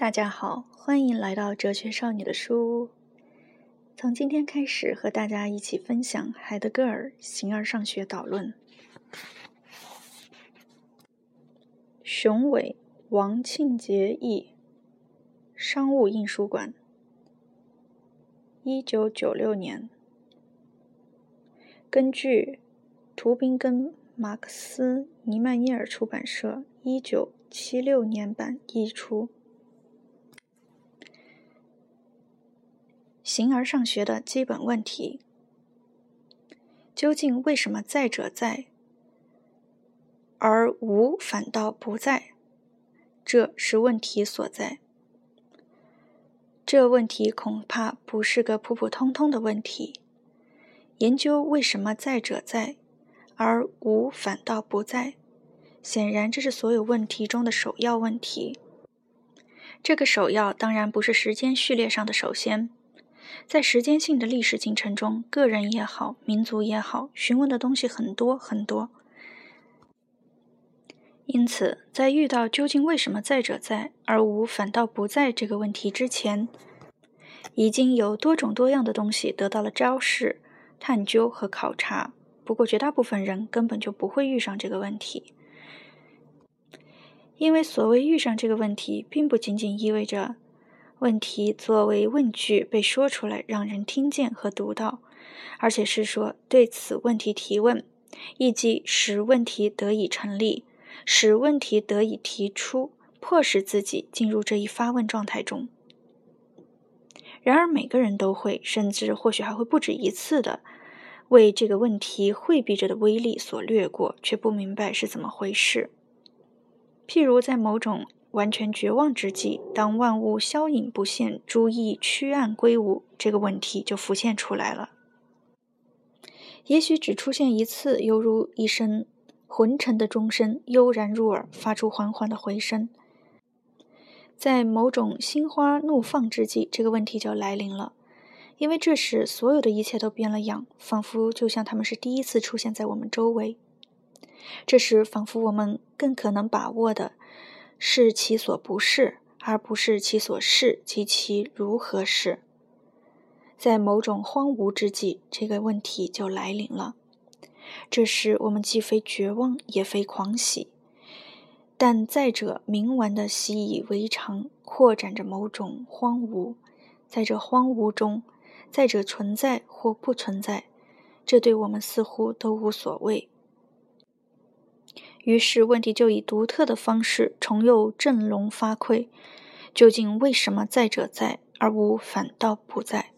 大家好，欢迎来到哲学少女的书屋。从今天开始，和大家一起分享海德格尔《形而上学导论》。雄伟，王庆杰译，商务印书馆，一九九六年。根据图宾根马克思尼曼耶尔出版社一九七六年版译出。形而上学的基本问题：究竟为什么在者在，而无反倒不在？这是问题所在。这问题恐怕不是个普普通通的问题。研究为什么在者在，而无反倒不在，显然这是所有问题中的首要问题。这个首要当然不是时间序列上的首先。在时间性的历史进程中，个人也好，民族也好，询问的东西很多很多。因此，在遇到究竟为什么在者在而无反倒不在这个问题之前，已经有多种多样的东西得到了昭示、探究和考察。不过，绝大部分人根本就不会遇上这个问题，因为所谓遇上这个问题，并不仅仅意味着。问题作为问句被说出来，让人听见和读到，而且是说对此问题提问，意即使问题得以成立，使问题得以提出，迫使自己进入这一发问状态中。然而，每个人都会，甚至或许还会不止一次的为这个问题回避着的威力所掠过，却不明白是怎么回事。譬如在某种。完全绝望之际，当万物消隐不现，诸意趋暗归无，这个问题就浮现出来了。也许只出现一次，犹如一声浑沉的钟声，悠然入耳，发出缓缓的回声。在某种心花怒放之际，这个问题就来临了，因为这时所有的一切都变了样，仿佛就像他们是第一次出现在我们周围。这时，仿佛我们更可能把握的。是其所不是，而不是其所是及其如何是。在某种荒芜之际，这个问题就来临了。这时，我们既非绝望，也非狂喜，但再者冥顽的习以为常，扩展着某种荒芜。在这荒芜中，再者存在或不存在，这对我们似乎都无所谓。于是，问题就以独特的方式重又振聋发聩：究竟为什么在者在，而无反倒不在？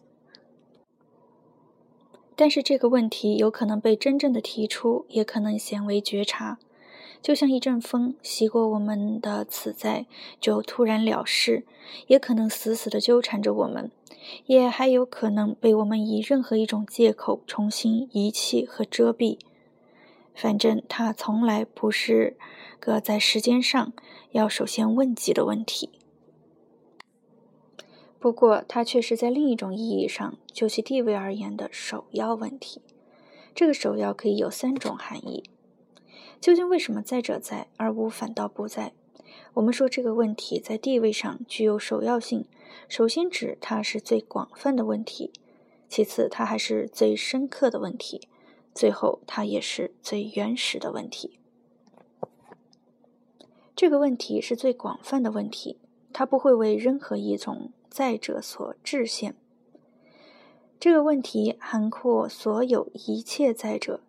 但是这个问题有可能被真正的提出，也可能鲜为觉察，就像一阵风袭过我们的此在，就突然了事；也可能死死地纠缠着我们，也还有可能被我们以任何一种借口重新遗弃和遮蔽。反正它从来不是个在时间上要首先问及的问题。不过，它却是在另一种意义上，就其地位而言的首要问题。这个首要可以有三种含义：究竟为什么在者在，而无反倒不在？我们说这个问题在地位上具有首要性，首先指它是最广泛的问题，其次它还是最深刻的问题。最后，它也是最原始的问题。这个问题是最广泛的问题，它不会为任何一种在者所制限。这个问题涵括所有一切在者，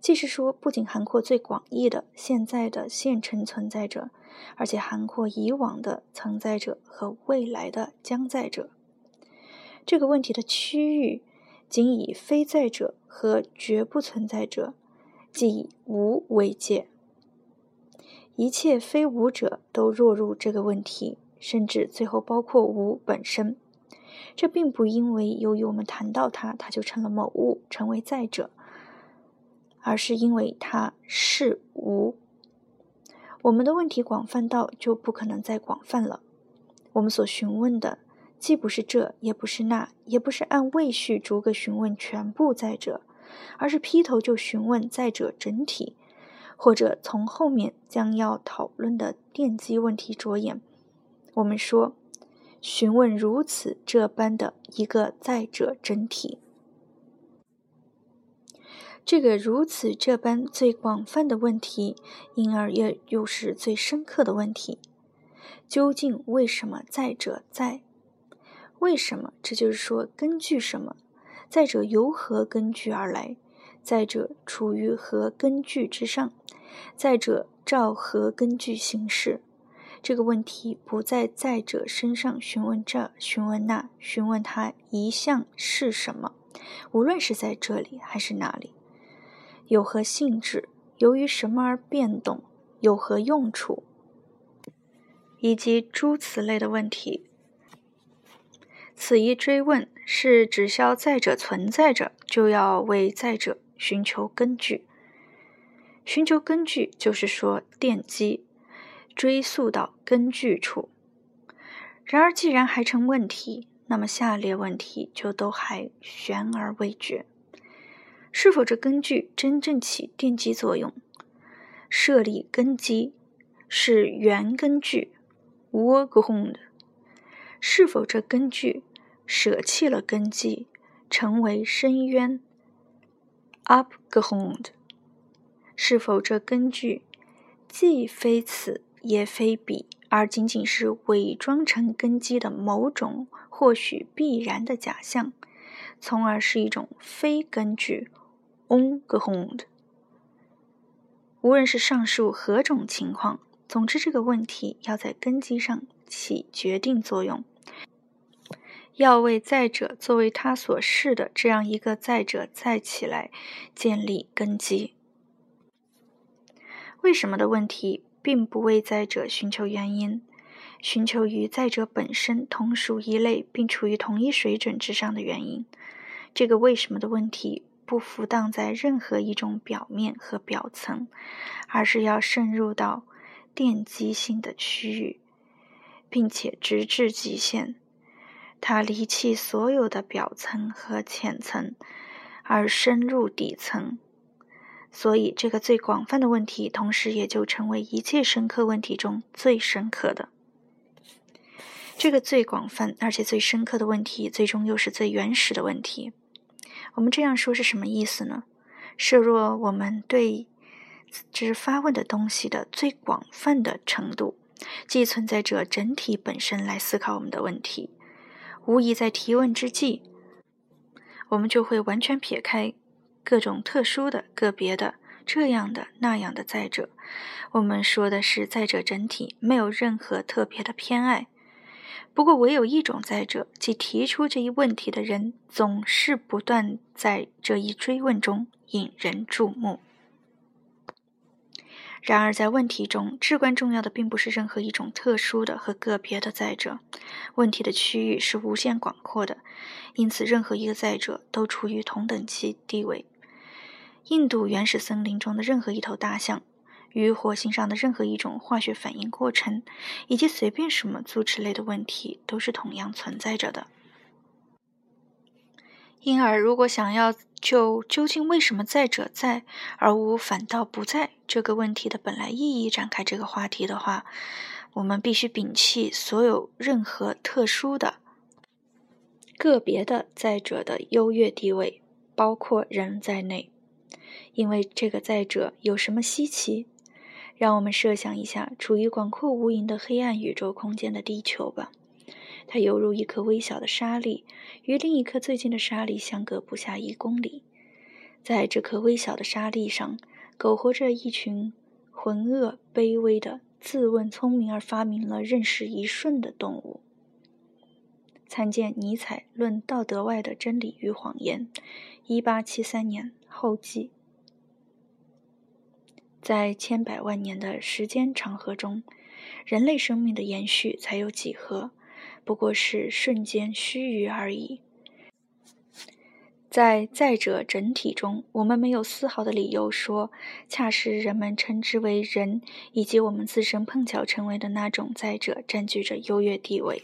即是说，不仅涵括最广义的现在的现成存在者，而且涵括以往的存在者和未来的将在者。这个问题的区域。仅以非在者和绝不存在者，即以无为界。一切非无者都落入这个问题，甚至最后包括无本身。这并不因为由于我们谈到它，它就成了某物，成为在者，而是因为它是无。我们的问题广泛到就不可能再广泛了。我们所询问的。既不是这，也不是那，也不是按位序逐个询问全部在者，而是劈头就询问在者整体，或者从后面将要讨论的奠基问题着眼。我们说，询问如此这般的一个在者整体。这个如此这般最广泛的问题，因而也又是最深刻的问题：究竟为什么在者在？为什么？这就是说，根据什么？再者由何根据而来？再者处于何根据之上？再者照何根据行事？这个问题不在再者身上询问这，询问那，询问他一向是什么？无论是在这里还是哪里，有何性质？由于什么而变动？有何用处？以及诸此类的问题。此一追问是指消在者存在着，就要为在者寻求根据。寻求根据，就是说奠基，追溯到根据处。然而，既然还成问题，那么下列问题就都还悬而未决：是否这根据真正起奠基作用？设立根基是原根据 （Urgrund），是否这根据？舍弃了根基，成为深渊。Upgrund，是否这根据既非此也非彼，而仅仅是伪装成根基的某种或许必然的假象，从而是一种非根据 Ungrund。无论是上述何种情况，总之这个问题要在根基上起决定作用。要为在者作为他所示的这样一个在者再起来建立根基。为什么的问题，并不为在者寻求原因，寻求与在者本身同属一类并处于同一水准之上的原因。这个为什么的问题，不浮荡在任何一种表面和表层，而是要渗入到奠基性的区域，并且直至极限。它离弃所有的表层和浅层，而深入底层，所以这个最广泛的问题，同时也就成为一切深刻问题中最深刻的。这个最广泛而且最深刻的问题，最终又是最原始的问题。我们这样说是什么意思呢？设若我们对之发问的东西的最广泛的程度，既存在着整体本身来思考我们的问题。无疑，在提问之际，我们就会完全撇开各种特殊的、个别的、这样的、那样的在者。我们说的是在者整体，没有任何特别的偏爱。不过，唯有一种在者，即提出这一问题的人，总是不断在这一追问中引人注目。然而，在问题中，至关重要的并不是任何一种特殊的和个别的在者。问题的区域是无限广阔的，因此任何一个在者都处于同等级地位。印度原始森林中的任何一头大象，与火星上的任何一种化学反应过程，以及随便什么组织类的问题，都是同样存在着的。因而，如果想要就究竟为什么在者在而无反倒不在这个问题的本来意义展开这个话题的话，我们必须摒弃所有任何特殊的、个别的在者的优越地位，包括人在内。因为这个在者有什么稀奇？让我们设想一下处于广阔无垠的黑暗宇宙空间的地球吧。它犹如一颗微小的沙粒，与另一颗最近的沙粒相隔不下一公里。在这颗微小的沙粒上，苟活着一群浑噩卑微的、自问聪明而发明了认识一瞬的动物。参见尼采《论道德外的真理与谎言》，一八七三年后记。在千百万年的时间长河中，人类生命的延续才有几何？不过是瞬间须臾而已。在在者整体中，我们没有丝毫的理由说，恰是人们称之为人，以及我们自身碰巧成为的那种在者，占据着优越地位。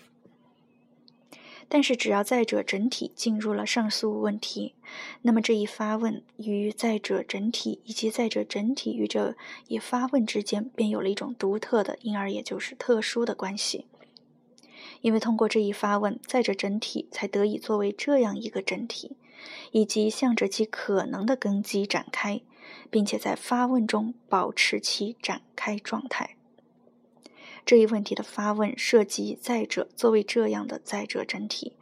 但是，只要在者整体进入了上述问题，那么这一发问与在者整体以及在者整体与这一发问之间，便有了一种独特的，因而也就是特殊的关系。因为通过这一发问，在者整体才得以作为这样一个整体，以及向着其可能的根基展开，并且在发问中保持其展开状态。这一问题的发问涉及在者作为这样的在者整体，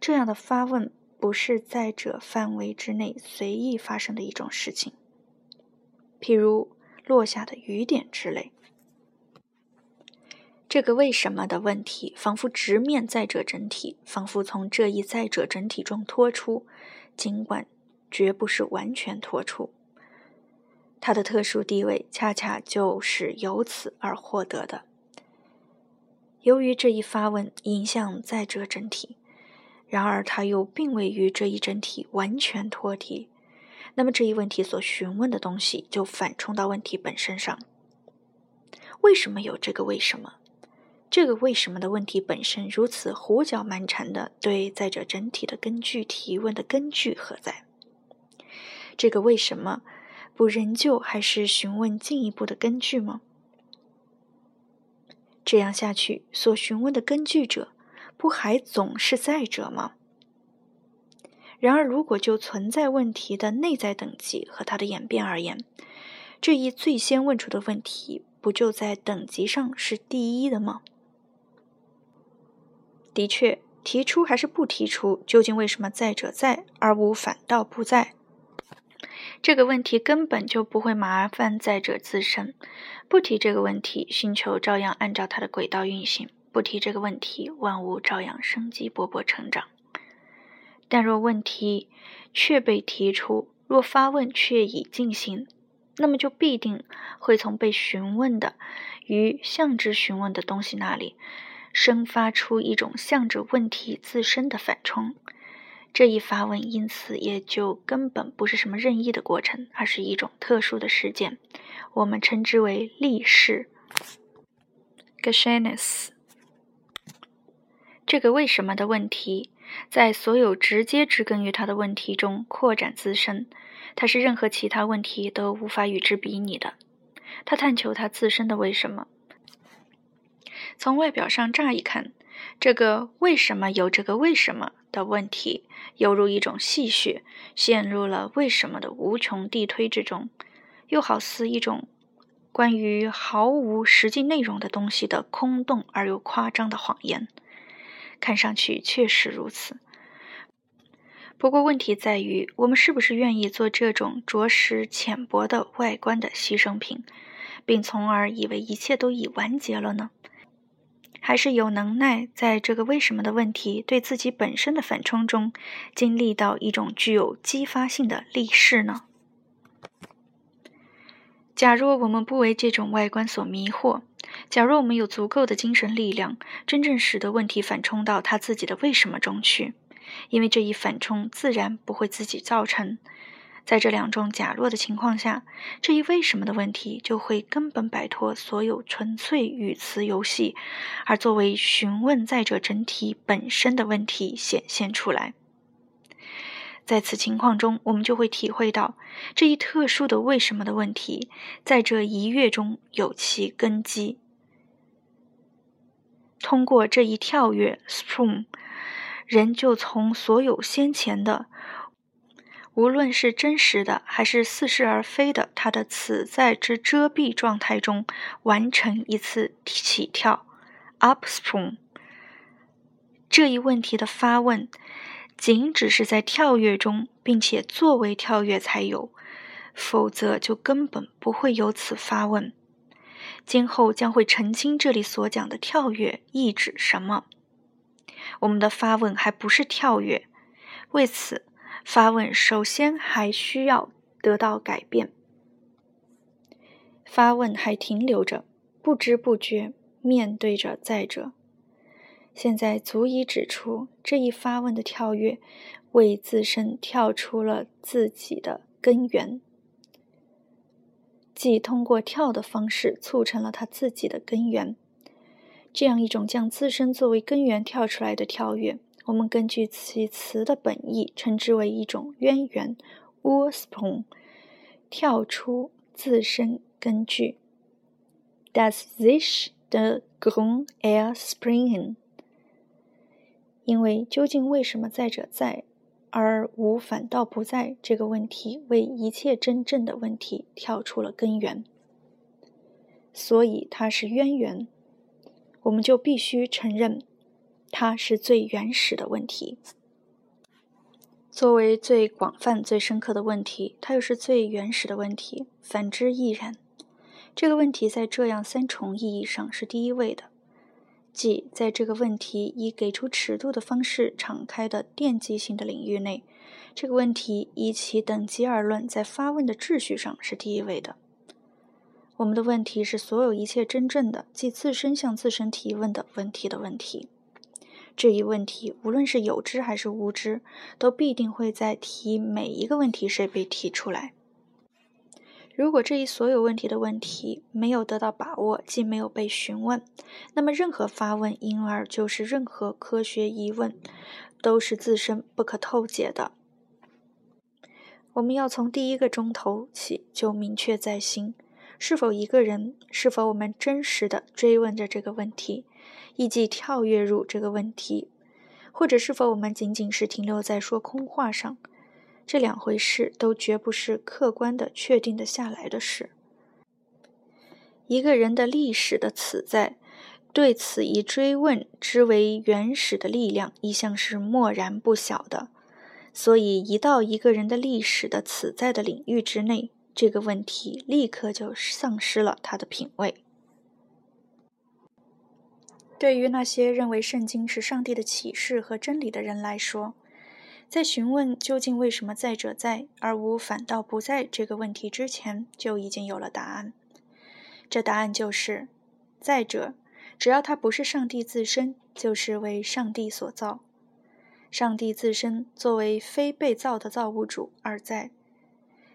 这样的发问不是在者范围之内随意发生的一种事情，譬如落下的雨点之类。这个为什么的问题，仿佛直面在者整体，仿佛从这一在者整体中脱出，尽管绝不是完全脱出。它的特殊地位，恰恰就是由此而获得的。由于这一发问影响在者整体，然而它又并未与这一整体完全脱离，那么这一问题所询问的东西就反冲到问题本身上。为什么有这个为什么？这个为什么的问题本身如此胡搅蛮缠的对在这整体的根据提问的根据何在？这个为什么不仍旧还是询问进一步的根据吗？这样下去，所询问的根据者不还总是在者吗？然而，如果就存在问题的内在等级和它的演变而言，这一最先问出的问题不就在等级上是第一的吗？的确，提出还是不提出，究竟为什么在者在而无反倒不在？这个问题根本就不会麻烦在者自身。不提这个问题，星球照样按照它的轨道运行；不提这个问题，万物照样生机勃勃成长。但若问题却被提出，若发问却已进行，那么就必定会从被询问的与向之询问的东西那里。生发出一种向着问题自身的反冲，这一发问因此也就根本不是什么任意的过程，而是一种特殊的事件，我们称之为立事 g a s h e n e s 这个为什么的问题，在所有直接植根于它的问题中扩展自身，它是任何其他问题都无法与之比拟的。它探求它自身的为什么。从外表上乍一看，这个为什么有这个为什么的问题，犹如一种戏谑，陷入了为什么的无穷递推之中，又好似一种关于毫无实际内容的东西的空洞而又夸张的谎言。看上去确实如此。不过问题在于，我们是不是愿意做这种着实浅薄的外观的牺牲品，并从而以为一切都已完结了呢？还是有能耐在这个为什么的问题对自己本身的反冲中，经历到一种具有激发性的力势呢？假若我们不为这种外观所迷惑，假若我们有足够的精神力量，真正使得问题反冲到他自己的为什么中去，因为这一反冲自然不会自己造成。在这两种假若的情况下，这一为什么的问题就会根本摆脱所有纯粹语词游戏，而作为询问在者整体本身的问题显现出来。在此情况中，我们就会体会到这一特殊的为什么的问题，在这一跃中有其根基。通过这一跳跃 （spring），人就从所有先前的。无论是真实的还是似是而非的，它的此在之遮蔽状态中完成一次起跳，upsprung。这一问题的发问，仅只是在跳跃中，并且作为跳跃才有，否则就根本不会有此发问。今后将会澄清这里所讲的跳跃意指什么。我们的发问还不是跳跃，为此。发问首先还需要得到改变，发问还停留着，不知不觉面对着在者。现在足以指出这一发问的跳跃，为自身跳出了自己的根源，即通过跳的方式促成了他自己的根源。这样一种将自身作为根源跳出来的跳跃。我们根据其词的本意，称之为一种渊源 （Ursprung），跳出自身根据 （Das sich der Grund erspringen）。因为究竟为什么在者在，而无反倒不在这个问题，为一切真正的问题跳出了根源，所以它是渊源，我们就必须承认，它是最原始的问题。作为最广泛、最深刻的问题，它又是最原始的问题，反之亦然。这个问题在这样三重意义上是第一位的，即在这个问题以给出尺度的方式敞开的奠基性的领域内，这个问题以其等级而论，在发问的秩序上是第一位的。我们的问题是所有一切真正的，即自身向自身提问的问题的问题。这一问题，无论是有知还是无知，都必定会在提每一个问题时被提出来。如果这一所有问题的问题没有得到把握，既没有被询问，那么任何发问，因而就是任何科学疑问，都是自身不可透解的。我们要从第一个钟头起就明确在心：是否一个人，是否我们真实的追问着这个问题？以及跳跃入这个问题，或者是否我们仅仅是停留在说空话上，这两回事都绝不是客观的、确定的下来的事。一个人的历史的此在，对此一追问之为原始的力量，一向是漠然不晓的。所以，一到一个人的历史的此在的领域之内，这个问题立刻就丧失了他的品位。对于那些认为圣经是上帝的启示和真理的人来说，在询问究竟为什么在者在而无反倒不在这个问题之前，就已经有了答案。这答案就是：再者，只要他不是上帝自身，就是为上帝所造。上帝自身作为非被造的造物主而在。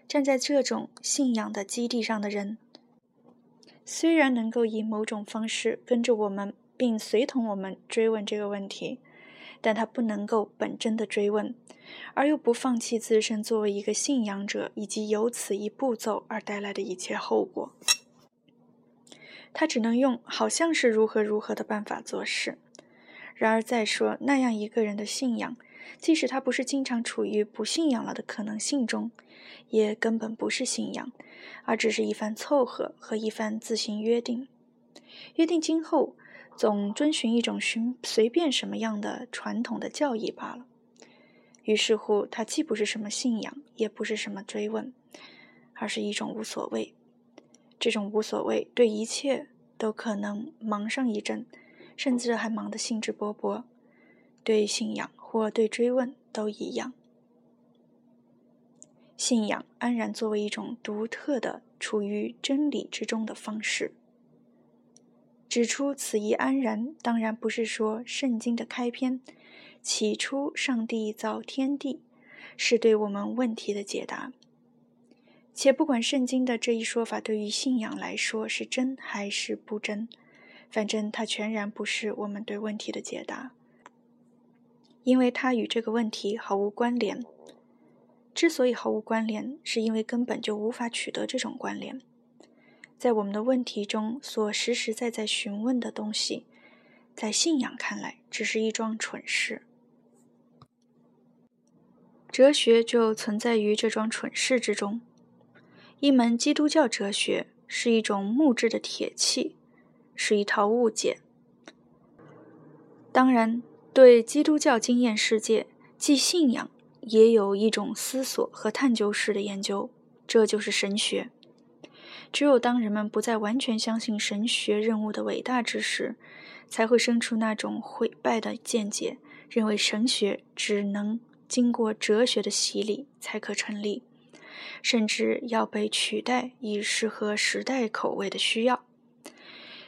站在这种信仰的基地上的人，虽然能够以某种方式跟着我们。并随同我们追问这个问题，但他不能够本真的追问，而又不放弃自身作为一个信仰者以及由此一步骤而带来的一切后果。他只能用好像是如何如何的办法做事。然而再说，那样一个人的信仰，即使他不是经常处于不信仰了的可能性中，也根本不是信仰，而只是一番凑合和一番自行约定，约定今后。总遵循一种寻随便什么样的传统的教义罢了。于是乎，它既不是什么信仰，也不是什么追问，而是一种无所谓。这种无所谓，对一切都可能忙上一阵，甚至还忙得兴致勃勃。对信仰或对追问都一样。信仰安然作为一种独特的处于真理之中的方式。指出此一安然，当然不是说圣经的开篇“起初上帝造天地”是对我们问题的解答。且不管圣经的这一说法对于信仰来说是真还是不真，反正它全然不是我们对问题的解答，因为它与这个问题毫无关联。之所以毫无关联，是因为根本就无法取得这种关联。在我们的问题中所实实在在询问的东西，在信仰看来只是一桩蠢事。哲学就存在于这桩蠢事之中。一门基督教哲学是一种木质的铁器，是一套误解。当然，对基督教经验世界即信仰，也有一种思索和探究式的研究，这就是神学。只有当人们不再完全相信神学任务的伟大之时，才会生出那种毁败的见解，认为神学只能经过哲学的洗礼才可成立，甚至要被取代以适合时代口味的需要。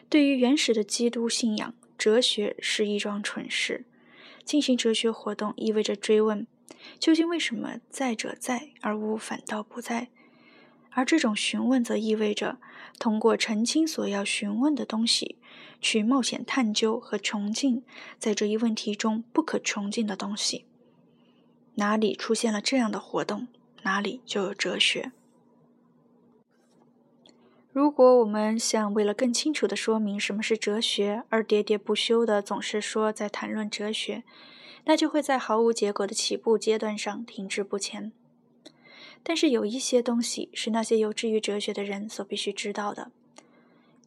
对于原始的基督信仰，哲学是一桩蠢事。进行哲学活动意味着追问：究竟为什么在者在而无反倒不在？而这种询问则意味着通过澄清所要询问的东西，去冒险探究和穷尽在这一问题中不可穷尽的东西。哪里出现了这样的活动，哪里就有哲学。如果我们想为了更清楚地说明什么是哲学而喋喋不休地总是说在谈论哲学，那就会在毫无结果的起步阶段上停滞不前。但是有一些东西是那些有志于哲学的人所必须知道的，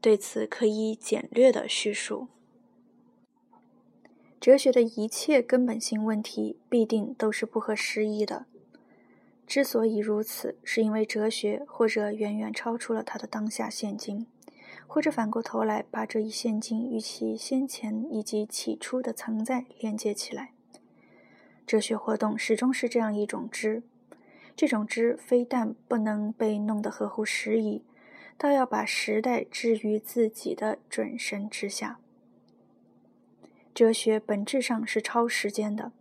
对此可以简略的叙述。哲学的一切根本性问题必定都是不合时宜的。之所以如此，是因为哲学或者远远超出了它的当下现今，或者反过头来把这一现今与其先前以及起初的存在连接起来。哲学活动始终是这样一种知，这种知非但不能被弄得合乎时宜，倒要把时代置于自己的准绳之下。哲学本质上是超时间的，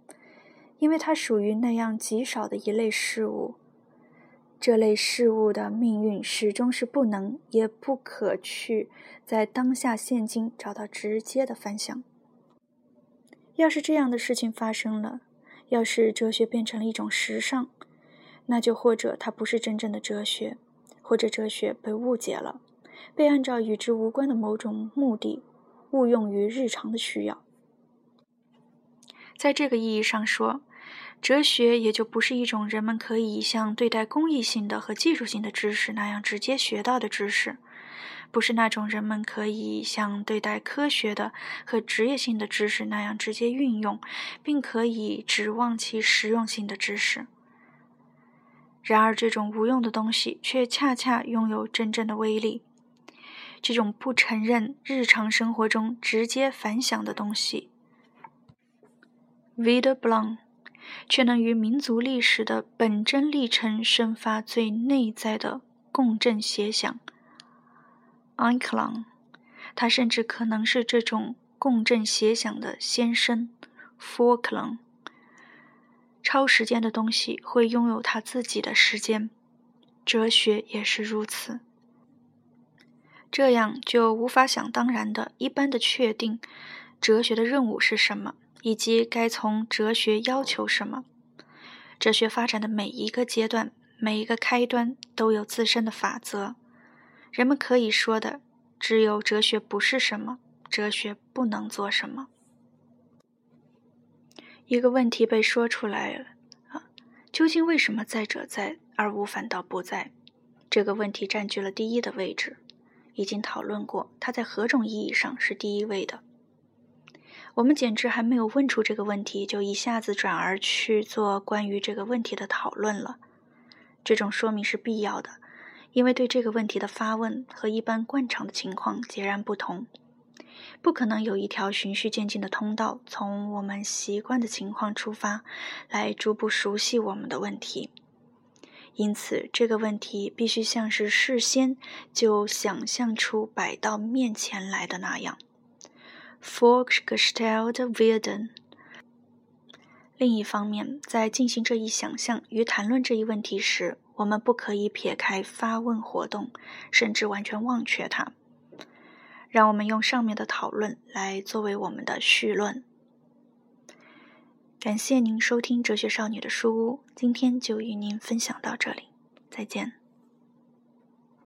因为它属于那样极少的一类事物。这类事物的命运始终是不能也不可去在当下现今找到直接的反响。要是这样的事情发生了，要是哲学变成了一种时尚，那就或者它不是真正的哲学，或者哲学被误解了，被按照与之无关的某种目的误用于日常的需要。在这个意义上说，哲学也就不是一种人们可以像对待公益性的和技术性的知识那样直接学到的知识，不是那种人们可以像对待科学的和职业性的知识那样直接运用，并可以指望其实用性的知识。然而，这种无用的东西却恰恰拥有真正的威力。这种不承认日常生活中直接反响的东西。Vida Blanc，却能与民族历史的本真历程生发最内在的共振谐响。埃克朗，他甚至可能是这种共振谐响的先声。福克朗，超时间的东西会拥有它自己的时间，哲学也是如此。这样就无法想当然的一般的确定，哲学的任务是什么。以及该从哲学要求什么？哲学发展的每一个阶段、每一个开端都有自身的法则。人们可以说的只有哲学不是什么，哲学不能做什么。一个问题被说出来了啊，究竟为什么在者在而无反倒不在？这个问题占据了第一的位置。已经讨论过，它在何种意义上是第一位的？我们简直还没有问出这个问题，就一下子转而去做关于这个问题的讨论了。这种说明是必要的，因为对这个问题的发问和一般惯常的情况截然不同，不可能有一条循序渐进的通道，从我们习惯的情况出发，来逐步熟悉我们的问题。因此，这个问题必须像是事先就想象出摆到面前来的那样。Forgestellt werden。另一方面，在进行这一想象与谈论这一问题时，我们不可以撇开发问活动，甚至完全忘却它。让我们用上面的讨论来作为我们的序论。感谢您收听哲学少女的书屋，今天就与您分享到这里，再见。